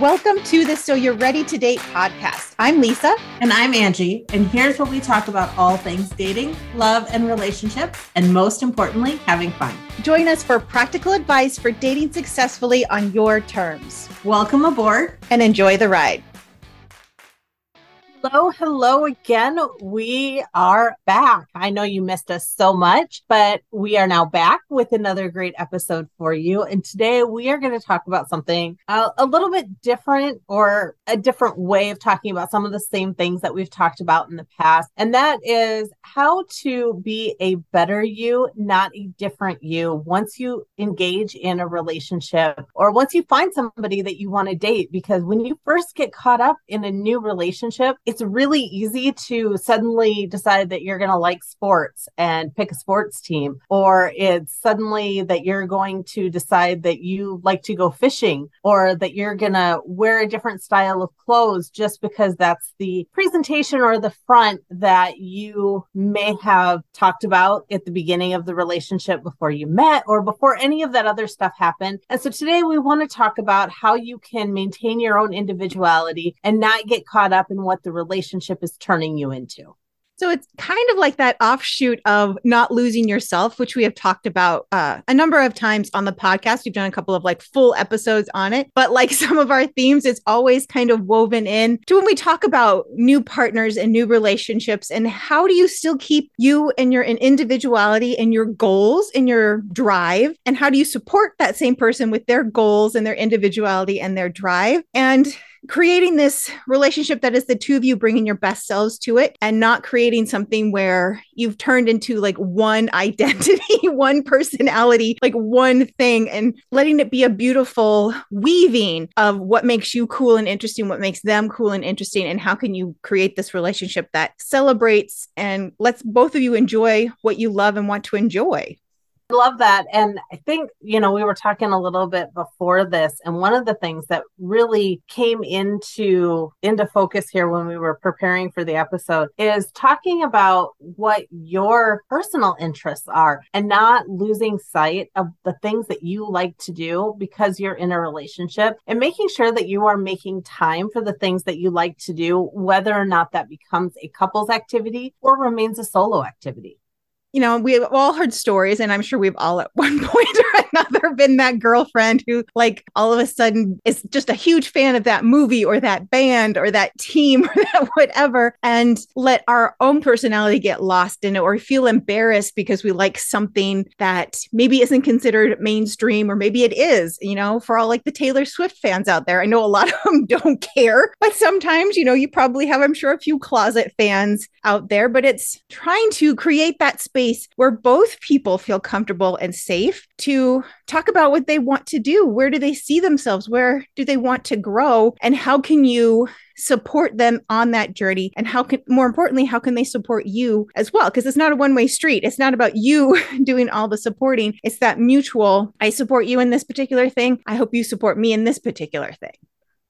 Welcome to the So You're Ready to Date podcast. I'm Lisa. And I'm Angie. And here's where we talk about all things dating, love, and relationships, and most importantly, having fun. Join us for practical advice for dating successfully on your terms. Welcome aboard and enjoy the ride. Hello, hello again. We are back. I know you missed us so much, but we are now back with another great episode for you. And today we are going to talk about something uh, a little bit different or a different way of talking about some of the same things that we've talked about in the past. And that is how to be a better you, not a different you, once you engage in a relationship or once you find somebody that you want to date. Because when you first get caught up in a new relationship, it's really easy to suddenly decide that you're going to like sports and pick a sports team, or it's suddenly that you're going to decide that you like to go fishing, or that you're going to wear a different style of clothes just because that's the presentation or the front that you may have talked about at the beginning of the relationship before you met or before any of that other stuff happened. And so today we want to talk about how you can maintain your own individuality and not get caught up in what the relationship is turning you into. So it's kind of like that offshoot of not losing yourself, which we have talked about uh, a number of times on the podcast. We've done a couple of like full episodes on it, but like some of our themes, it's always kind of woven in to when we talk about new partners and new relationships and how do you still keep you and your individuality and your goals and your drive and how do you support that same person with their goals and their individuality and their drive and creating this relationship that is the two of you bringing your best selves to it and not creating something where you've turned into like one identity, one personality, like one thing, and letting it be a beautiful weaving of what makes you cool and interesting, what makes them cool and interesting, and how can you create this relationship that celebrates and lets both of you enjoy what you love and want to enjoy love that. And I think, you know, we were talking a little bit before this, and one of the things that really came into into focus here when we were preparing for the episode is talking about what your personal interests are and not losing sight of the things that you like to do because you're in a relationship and making sure that you are making time for the things that you like to do, whether or not that becomes a couples activity or remains a solo activity you know, we've all heard stories, and I'm sure we've all at one point or another been that girlfriend who, like, all of a sudden is just a huge fan of that movie or that band or that team or that whatever, and let our own personality get lost in it or feel embarrassed because we like something that maybe isn't considered mainstream or maybe it is, you know, for all like the Taylor Swift fans out there. I know a lot of them don't care, but sometimes, you know, you probably have, I'm sure, a few closet fans out there, but it's trying to create that space space where both people feel comfortable and safe to talk about what they want to do. Where do they see themselves? Where do they want to grow? And how can you support them on that journey and how can more importantly how can they support you as well because it's not a one way street it's not about you doing all the supporting it's that mutual i support you in this particular thing i hope you support me in this particular thing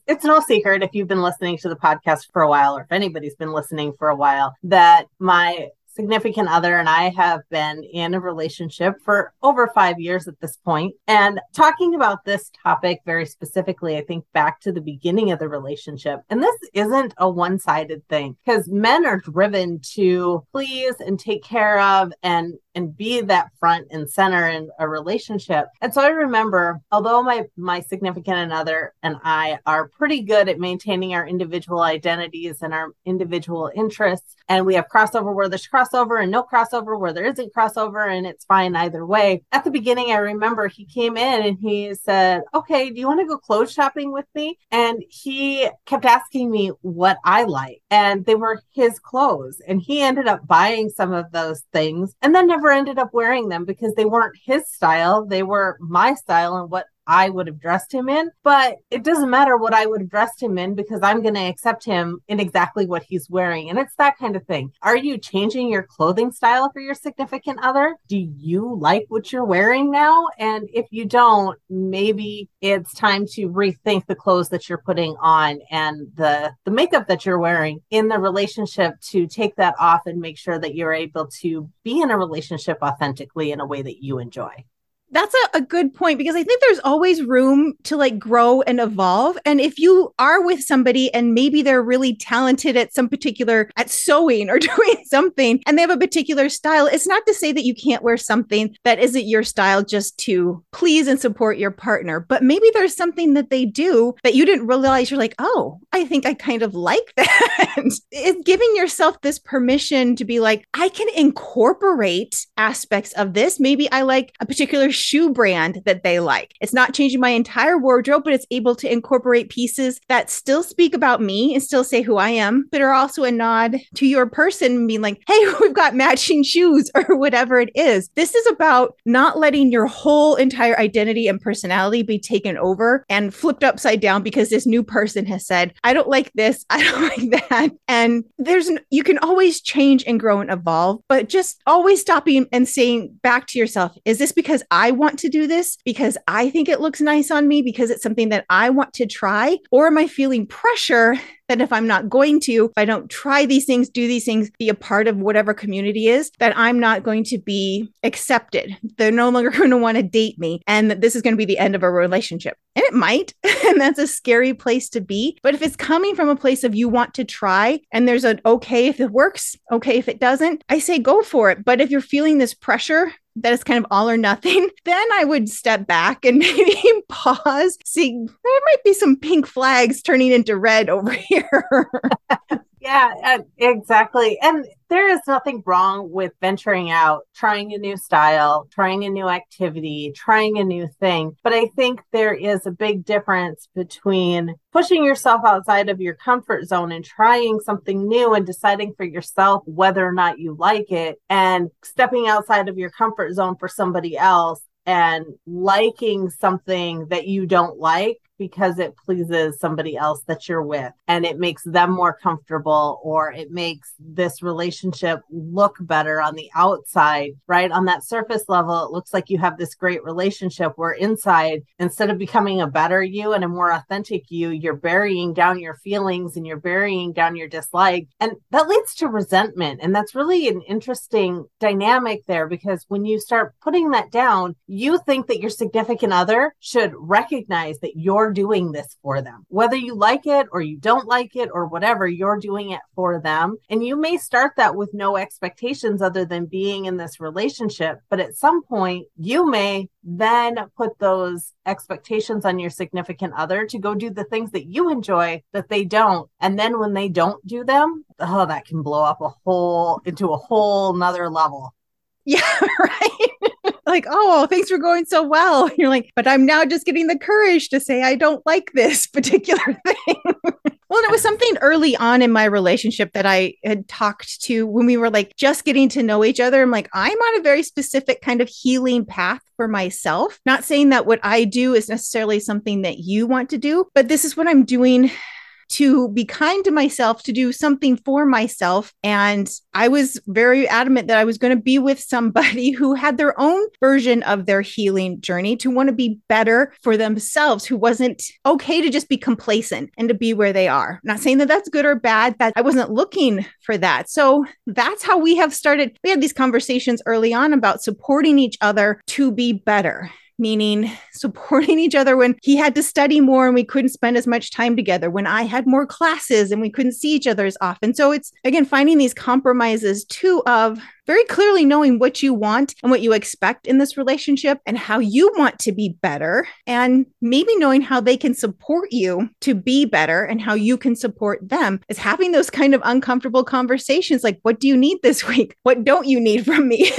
it's no secret if you've been listening to the podcast for a while or if anybody's been listening for a while that my significant other and I have been in a relationship for over five years at this point. And talking about this topic very specifically, I think back to the beginning of the relationship. And this isn't a one sided thing because men are driven to please and take care of and and be that front and center in a relationship. And so I remember, although my my significant other and I are pretty good at maintaining our individual identities and our individual interests, and we have crossover where there's crossover and no crossover where there isn't crossover, and it's fine either way. At the beginning, I remember he came in and he said, "Okay, do you want to go clothes shopping with me?" And he kept asking me what I like, and they were his clothes, and he ended up buying some of those things, and then never never ended up wearing them because they weren't his style. They were my style and what I would have dressed him in. But it doesn't matter what I would have dressed him in because I'm going to accept him in exactly what he's wearing. And it's that kind of thing. Are you changing your clothing style for your significant other? Do you like what you're wearing now? And if you don't, maybe it's time to rethink the clothes that you're putting on and the the makeup that you're wearing in the relationship to take that off and make sure that you're able to be in a relationship authentically in a way that you enjoy that's a, a good point because I think there's always room to like grow and evolve. And if you are with somebody and maybe they're really talented at some particular at sewing or doing something and they have a particular style, it's not to say that you can't wear something that isn't your style just to please and support your partner. But maybe there's something that they do that you didn't realize you're like, oh, I think I kind of like that. it's giving yourself this permission to be like, I can incorporate aspects of this. Maybe I like a particular shoe brand that they like. It's not changing my entire wardrobe, but it's able to incorporate pieces that still speak about me and still say who I am, but are also a nod to your person, being like, hey, we've got matching shoes or whatever it is. This is about not letting your whole entire identity and personality be taken over and flipped upside down because this new person has said, I don't like this, I don't like that. And there's, you can always change and grow and evolve, but just always stopping and saying back to yourself, is this because I want to do this? Because I think it looks nice on me? Because it's something that I want to try? Or am I feeling pressure that if I'm not going to, if I don't try these things, do these things, be a part of whatever community is, that I'm not going to be accepted. They're no longer going to want to date me and that this is going to be the end of a relationship. And it might. and that's a scary place to be. But if it's coming from a place of you want to try and there's an okay if it works, okay if it doesn't, I say go for it. But if you're feeling this pressure that is kind of all or nothing, then I would step back and maybe pause, see there might be some pink flags turning into red over here. Yeah, exactly. And there is nothing wrong with venturing out, trying a new style, trying a new activity, trying a new thing. But I think there is a big difference between pushing yourself outside of your comfort zone and trying something new and deciding for yourself whether or not you like it and stepping outside of your comfort zone for somebody else and liking something that you don't like because it pleases somebody else that you're with and it makes them more comfortable or it makes this relationship look better on the outside, right? On that surface level, it looks like you have this great relationship where inside, instead of becoming a better you and a more authentic you, you're burying down your feelings and you're burying down your dislike. And that leads to resentment. And that's really an interesting dynamic there because when you start putting that down, you think that your significant other should recognize that you're you're doing this for them. Whether you like it or you don't like it or whatever, you're doing it for them. And you may start that with no expectations other than being in this relationship. But at some point, you may then put those expectations on your significant other to go do the things that you enjoy that they don't. And then when they don't do them, oh, that can blow up a whole into a whole nother level. Yeah, right like, oh, things were going so well. You're like, but I'm now just getting the courage to say I don't like this particular thing. well, it was something early on in my relationship that I had talked to when we were like just getting to know each other. I'm like, I'm on a very specific kind of healing path for myself. Not saying that what I do is necessarily something that you want to do, but this is what I'm doing to be kind to myself, to do something for myself. And I was very adamant that I was going to be with somebody who had their own version of their healing journey, to want to be better for themselves, who wasn't okay to just be complacent and to be where they are. not saying that that's good or bad, that I wasn't looking for that. So that's how we have started. We had these conversations early on about supporting each other to be better meaning supporting each other when he had to study more and we couldn't spend as much time together, when I had more classes and we couldn't see each other as often. So it's again finding these compromises too of very clearly knowing what you want and what you expect in this relationship and how you want to be better, and maybe knowing how they can support you to be better and how you can support them is having those kind of uncomfortable conversations like, what do you need this week? What don't you need from me?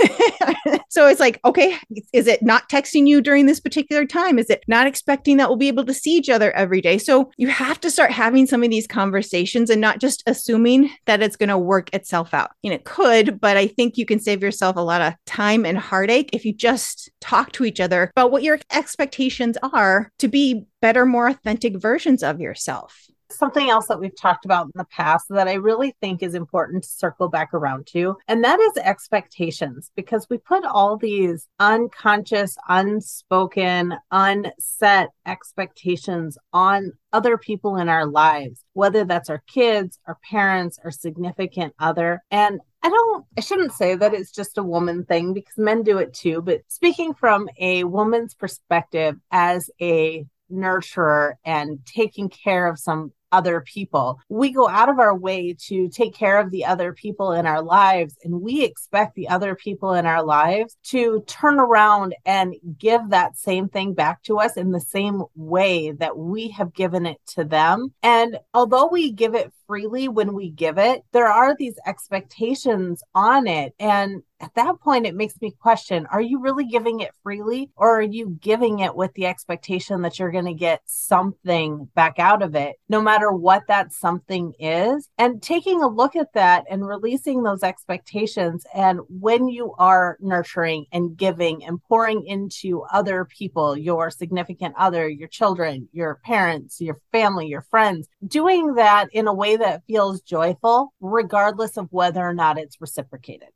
so it's like, okay, is it not texting you during this particular time? Is it not expecting that we'll be able to see each other every day? So you have to start having some of these conversations and not just assuming that it's going to work itself out. And it could, but I think you can save yourself a lot of time and heartache if you just talk to each other about what your expectations are to be better, more authentic versions of yourself. Something else that we've talked about in the past that I really think is important to circle back around to, and that is expectations, because we put all these unconscious, unspoken, unset expectations on other people in our lives, whether that's our kids, our parents, our significant other. And I don't, I shouldn't say that it's just a woman thing because men do it too. But speaking from a woman's perspective as a nurturer and taking care of some other people. We go out of our way to take care of the other people in our lives, and we expect the other people in our lives to turn around and give that same thing back to us in the same way that we have given it to them. And although we give it freely when we give it, there are these expectations on it. And at that point, it makes me question are you really giving it freely or are you giving it with the expectation that you're going to get something back out of it, no matter what that something is? And taking a look at that and releasing those expectations. And when you are nurturing and giving and pouring into other people, your significant other, your children, your parents, your family, your friends, doing that in a way that feels joyful, regardless of whether or not it's reciprocated.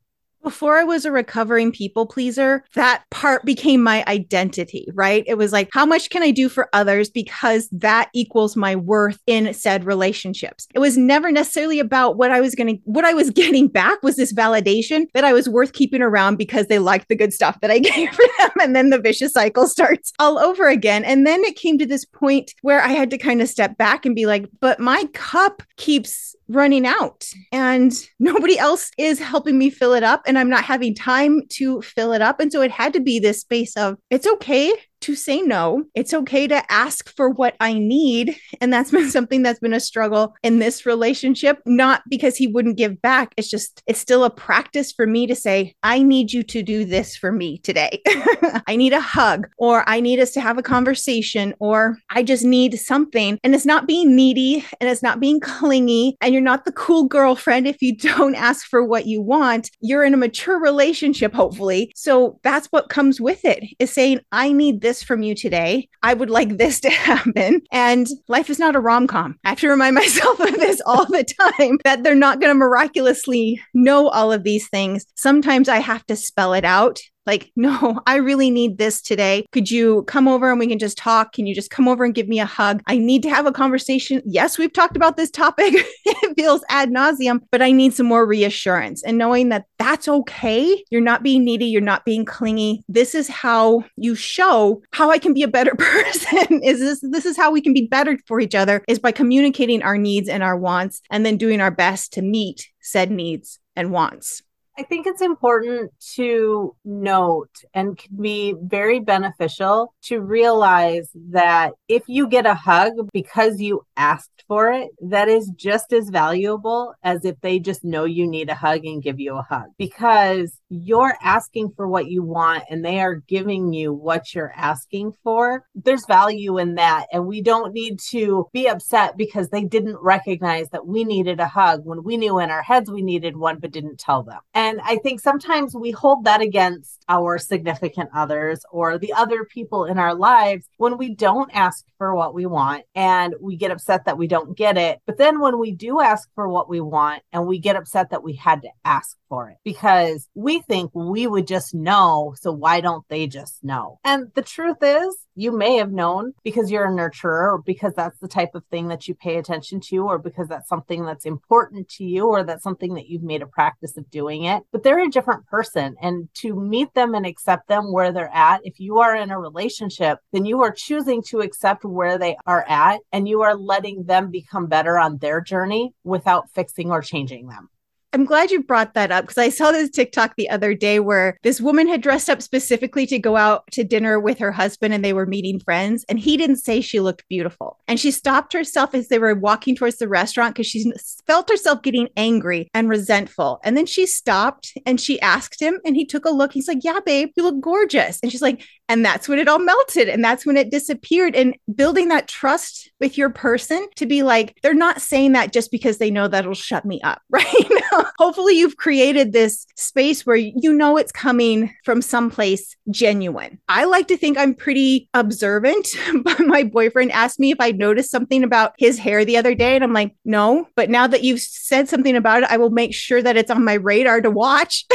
Before I was a recovering people pleaser, that part became my identity, right? It was like, how much can I do for others because that equals my worth in said relationships. It was never necessarily about what I was going to, what I was getting back was this validation that I was worth keeping around because they liked the good stuff that I gave for them. And then the vicious cycle starts all over again. And then it came to this point where I had to kind of step back and be like, but my cup keeps running out and nobody else is helping me fill it up and I'm not having time to fill it up. And so it had to be this space of it's okay to say no. It's okay to ask for what I need. And that's been something that's been a struggle in this relationship, not because he wouldn't give back. It's just, it's still a practice for me to say, I need you to do this for me today. I need a hug, or I need us to have a conversation, or I just need something. And it's not being needy and it's not being clingy. And you're not the cool girlfriend if you don't ask for what you want. You're in a mature relationship, hopefully. So that's what comes with it is saying, I need this this from you today. I would like this to happen. And life is not a rom com. I have to remind myself of this all the time that they're not going to miraculously know all of these things. Sometimes I have to spell it out like, no, I really need this today. Could you come over and we can just talk? Can you just come over and give me a hug? I need to have a conversation. Yes, we've talked about this topic. it feels ad nauseum, but I need some more reassurance and knowing that that's okay. You're not being needy. You're not being clingy. This is how you show how I can be a better person. is this, this is how we can be better for each other is by communicating our needs and our wants and then doing our best to meet said needs and wants. I think it's important to note and can be very beneficial to realize that if you get a hug because you asked for it, that is just as valuable as if they just know you need a hug and give you a hug because you're asking for what you want and they are giving you what you're asking for. There's value in that. And we don't need to be upset because they didn't recognize that we needed a hug when we knew in our heads we needed one but didn't tell them. And and I think sometimes we hold that against our significant others or the other people in our lives when we don't ask for what we want and we get upset that we don't get it. But then when we do ask for what we want and we get upset that we had to ask for it because we think we would just know. So why don't they just know? And the truth is, you may have known because you're a nurturer or because that's the type of thing that you pay attention to or because that's something that's important to you or that's something that you've made a practice of doing but they're a different person. And to meet them and accept them where they're at if you are in a relationship then you are choosing to accept where they are at and you are letting them become better on their journey without fixing or changing them I'm glad you brought that up because I saw this TikTok the other day where this woman had dressed up specifically to go out to dinner with her husband and they were meeting friends. And he didn't say she looked beautiful. And she stopped herself as they were walking towards the restaurant because she felt herself getting angry and resentful. And then she stopped and she asked him and he took a look. He's like, Yeah, babe, you look gorgeous. And she's like, And that's when it all melted. And that's when it disappeared. And building that trust with your person to be like, they're not saying that just because they know that'll shut me up, right? Hopefully, you've created this space where you know it's coming from someplace genuine. I like to think I'm pretty observant, but my boyfriend asked me if I noticed something about his hair the other day. And I'm like, no. But now that you've said something about it, I will make sure that it's on my radar to watch.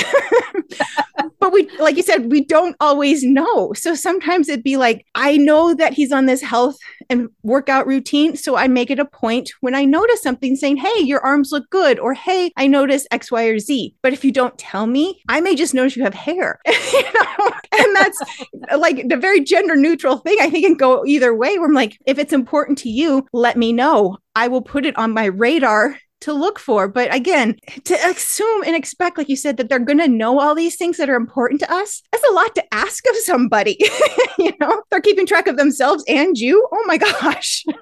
but we, like you said, we don't always know. So sometimes it'd be like, I know that he's on this health and workout routine. So I make it a point when I notice something saying, Hey, your arms look good, or Hey, I notice X, Y, or Z. But if you don't tell me, I may just notice you have hair. you know? And that's like the very gender neutral thing. I think can go either way. Where I'm like, if it's important to you, let me know. I will put it on my radar to look for. But again, to assume and expect, like you said, that they're going to know all these things that are important to us, that's a lot to ask of somebody. you know, they're keeping track of themselves and you. Oh my gosh.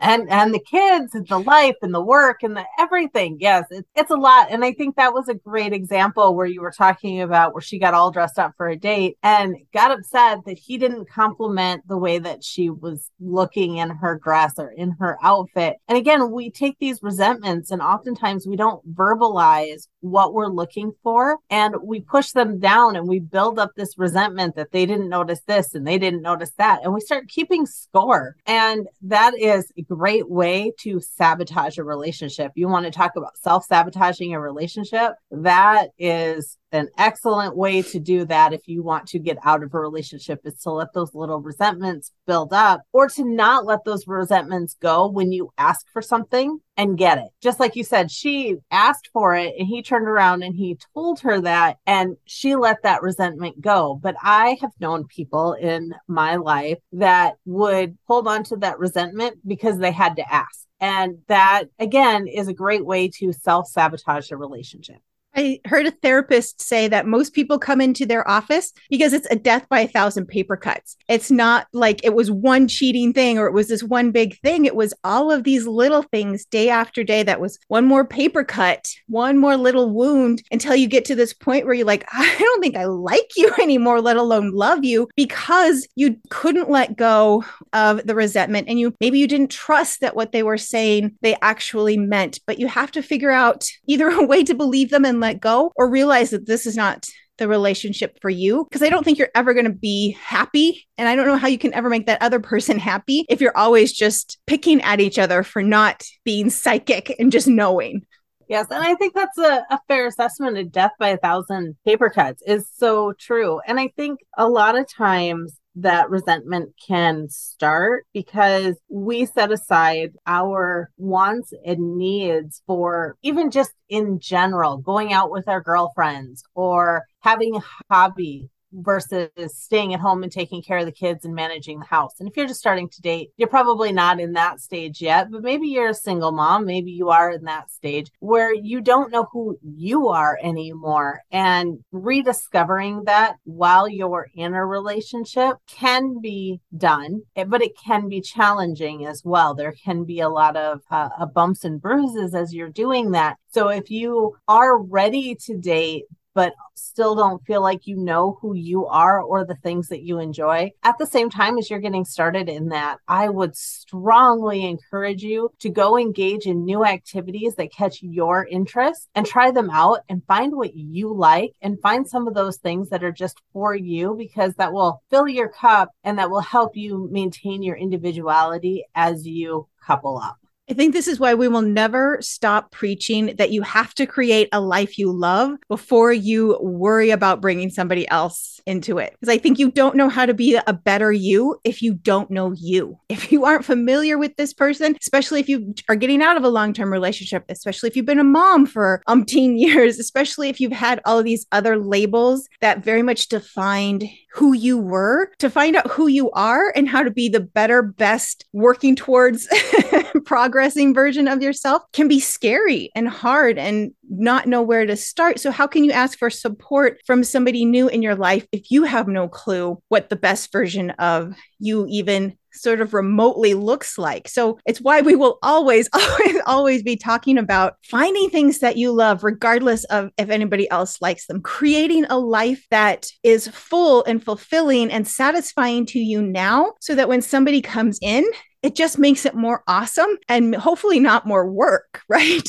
and and the kids and the life and the work and the everything yes it, it's a lot and i think that was a great example where you were talking about where she got all dressed up for a date and got upset that he didn't compliment the way that she was looking in her dress or in her outfit and again we take these resentments and oftentimes we don't verbalize what we're looking for and we push them down and we build up this resentment that they didn't notice this and they didn't notice that and we start keeping score and that is a great way to sabotage a relationship. You want to talk about self sabotaging a relationship? That is an excellent way to do that if you want to get out of a relationship is to let those little resentments build up or to not let those resentments go when you ask for something and get it. Just like you said, she asked for it and he turned around and he told her that and she let that resentment go. But I have known people in my life that would hold on to that resentment because they had to ask. And that again is a great way to self sabotage a relationship. I heard a therapist say that most people come into their office because it's a death by a thousand paper cuts. It's not like it was one cheating thing or it was this one big thing. It was all of these little things day after day that was one more paper cut, one more little wound until you get to this point where you're like, I don't think I like you anymore, let alone love you because you couldn't let go of the resentment and you maybe you didn't trust that what they were saying they actually meant. But you have to figure out either a way to believe them and let go or realize that this is not the relationship for you because I don't think you're ever going to be happy. And I don't know how you can ever make that other person happy if you're always just picking at each other for not being psychic and just knowing. Yes, and I think that's a, a fair assessment of death by a thousand paper cuts is so true. And I think a lot of times that resentment can start because we set aside our wants and needs for even just in general going out with our girlfriends or having a hobby versus staying at home and taking care of the kids and managing the house. And if you're just starting to date, you're probably not in that stage yet, but maybe you're a single mom, maybe you are in that stage where you don't know who you are anymore. And rediscovering that while you're in a relationship can be done, eh, but it can be challenging as well. There can be a lot of uh, bumps and bruises as you're doing that. So if you are ready to date, but still don't feel like you know who you are or the things that you enjoy. At the same time as you're getting started in that, I would strongly encourage you to go engage in new activities that catch your interest and try them out and find what you like and find some of those things that are just for you because that will fill your cup and that will help you maintain your individuality as you couple up. I think this is why we will never stop preaching that you have to create a life you love before you worry about bringing somebody else into it. Because I think you don't know how to be a better you if you don't know you. If you aren't familiar with this person, especially if you are getting out of a long term relationship, especially if you've been a mom for umpteen years, especially if you've had all of these other labels that very much defined who you were, to find out who you are and how to be the better, best working towards progressing version of yourself can be scary and hard and not know where to start. So, how can you ask for support from somebody new in your life if you have no clue what the best version of you even sort of remotely looks like. So it's why we will always, always, always be talking about finding things that you love, regardless of if anybody else likes them, creating a life that is full and fulfilling and satisfying to you now, so that when somebody comes in, it just makes it more awesome and hopefully not more work, right?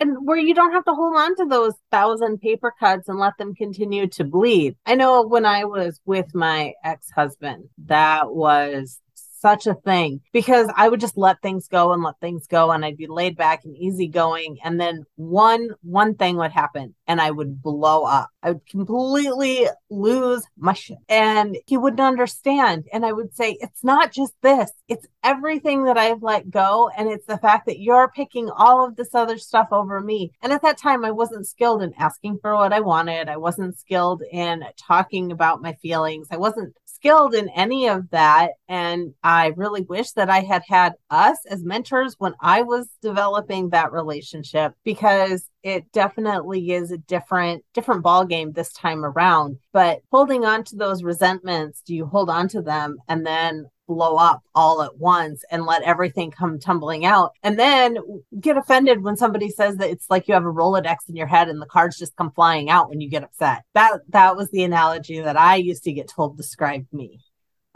and where you don't have to hold on to those thousand paper cuts and let them continue to bleed. I know when I was with my ex husband, that was such a thing because I would just let things go and let things go and I'd be laid back and easygoing and then one one thing would happen and I would blow up. I would completely lose my shit. And he wouldn't understand and I would say it's not just this. It's everything that I've let go and it's the fact that you're picking all of this other stuff over me. And at that time I wasn't skilled in asking for what I wanted. I wasn't skilled in talking about my feelings. I wasn't skilled in any of that. And I really wish that I had had us as mentors when I was developing that relationship because it definitely is a different different ball game this time around. But holding on to those resentments do you hold on to them and then blow up all at once and let everything come tumbling out? And then get offended when somebody says that it's like you have a rolodex in your head and the cards just come flying out when you get upset. That that was the analogy that i used to get told described me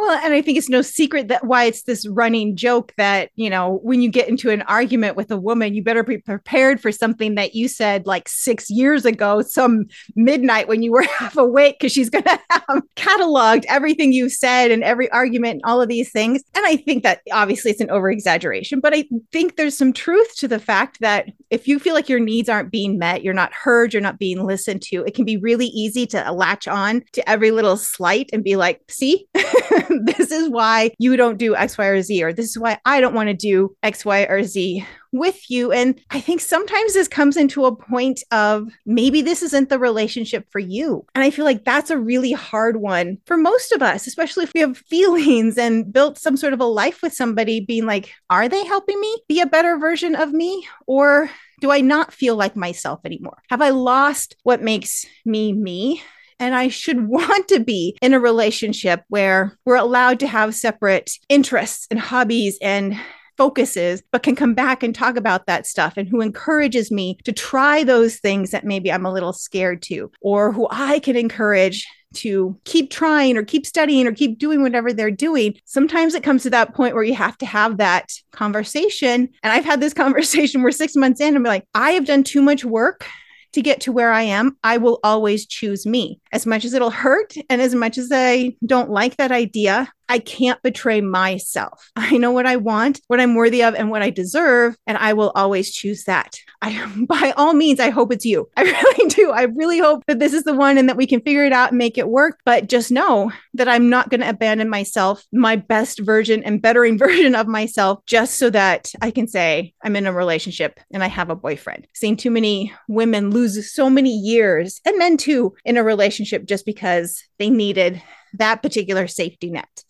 well, and I think it's no secret that why it's this running joke that, you know, when you get into an argument with a woman, you better be prepared for something that you said like six years ago, some midnight when you were half awake, because she's going to have cataloged everything you've said and every argument and all of these things. And I think that obviously it's an over exaggeration, but I think there's some truth to the fact that if you feel like your needs aren't being met, you're not heard, you're not being listened to, it can be really easy to latch on to every little slight and be like, see? this is why you don't do X, Y, or Z, or this is why I don't want to do X, Y, or Z with you. And I think sometimes this comes into a point of maybe this isn't the relationship for you. And I feel like that's a really hard one for most of us, especially if we have feelings and built some sort of a life with somebody, being like, are they helping me be a better version of me? Or do I not feel like myself anymore? Have I lost what makes me me? And I should want to be in a relationship where we're allowed to have separate interests and hobbies and focuses, but can come back and talk about that stuff and who encourages me to try those things that maybe I'm a little scared to, or who I can encourage to keep trying or keep studying or keep doing whatever they're doing. Sometimes it comes to that point where you have to have that conversation. And I've had this conversation where six months in, I'm like, I have done too much work to get to where I am, I will always choose me. As much as it'll hurt and as much as I don't like that idea, I can't betray myself. I know what I want, what I'm worthy of, and what I deserve, and I will always choose that. I, by all means, I hope it's you. I really do. I really hope that this is the one and that we can figure it out and make it work. But just know that I'm not going to abandon myself, my best version and bettering version of myself, just so that I can say I'm in a relationship and I have a boyfriend. Seeing too many women lose so many years and men too in a relationship just because they needed that particular safety net.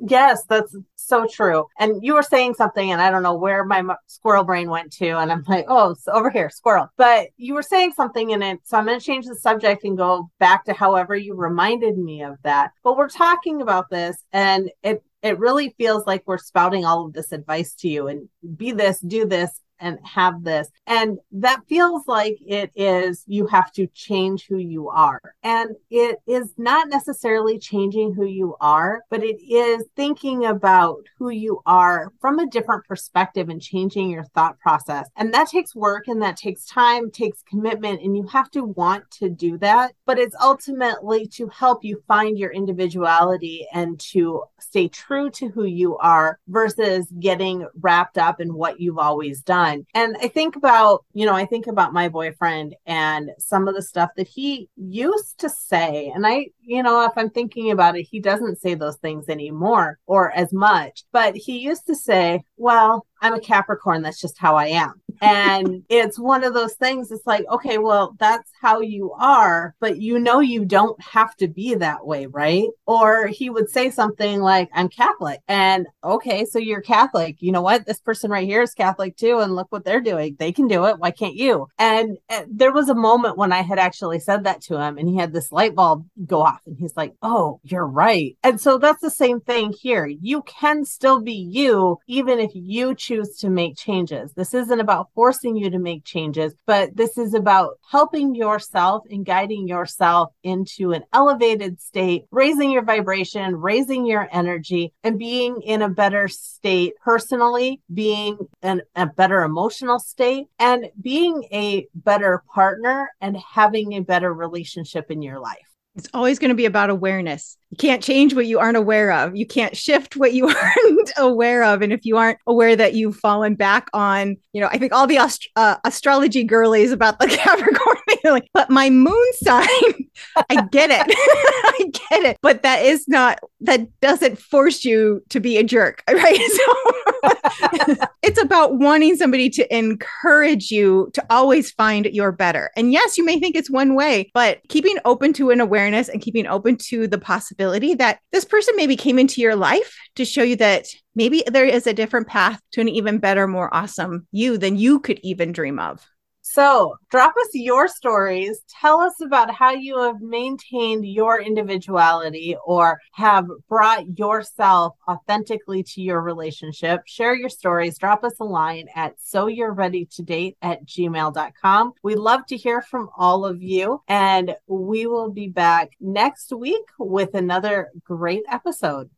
Yes, that's so true. And you were saying something, and I don't know where my squirrel brain went to. And I'm like, oh, it's over here, squirrel. But you were saying something in it. So I'm going to change the subject and go back to however you reminded me of that. But we're talking about this, and it it really feels like we're spouting all of this advice to you and be this, do this, and have this. And that feels like it is you have to change who you are. And it is not necessarily changing who you are, but it is thinking about who you are from a different perspective and changing your thought process. And that takes work and that takes time, takes commitment, and you have to want to do that. But it's ultimately to help you find your individuality and to stay true to who you are versus getting wrapped up in what you've always done And I think about, you know, I think about my boyfriend and some of the stuff that he used to say. And I, you know, if I'm thinking about it, he doesn't say those things anymore or as much. But he used to say, well, I'm a Capricorn. That's just how I am. And it's one of those things. It's like, okay, well, that's how you are, but you know, you don't have to be that way, right? Or he would say something like, I'm Catholic. And okay, so you're Catholic. You know what? This person right here is Catholic too. And look what they're doing. They can do it. Why can't you? And uh, there was a moment when I had actually said that to him and he had this light bulb go off and he's like, oh, you're right. And so that's the same thing here. You can still be you, even if you choose to make changes. This isn't about forcing you to make changes, but this is about helping yourself and guiding yourself into an elevated state, raising your vibration, raising your energy, and being in a better state personally, being in a better emotional state, and being a better partner and having a better relationship in your life. It's always going to be about awareness. Can't change what you aren't aware of. You can't shift what you aren't aware of. And if you aren't aware that you've fallen back on, you know, I think all the ast- uh, astrology girlies about the Capricorn like, but my moon sign, I get it. I get it. But that is not, that doesn't force you to be a jerk. Right. So it's about wanting somebody to encourage you to always find your better. And yes, you may think it's one way, but keeping open to an awareness and keeping open to the possibility that this person maybe came into your life to show you that maybe there is a different path to an even better, more awesome you than you could even dream of. So, drop us your stories. Tell us about how you have maintained your individuality or have brought yourself authentically to your relationship. Share your stories. Drop us a line at so you're ready to date at gmail.com. We love to hear from all of you, and we will be back next week with another great episode.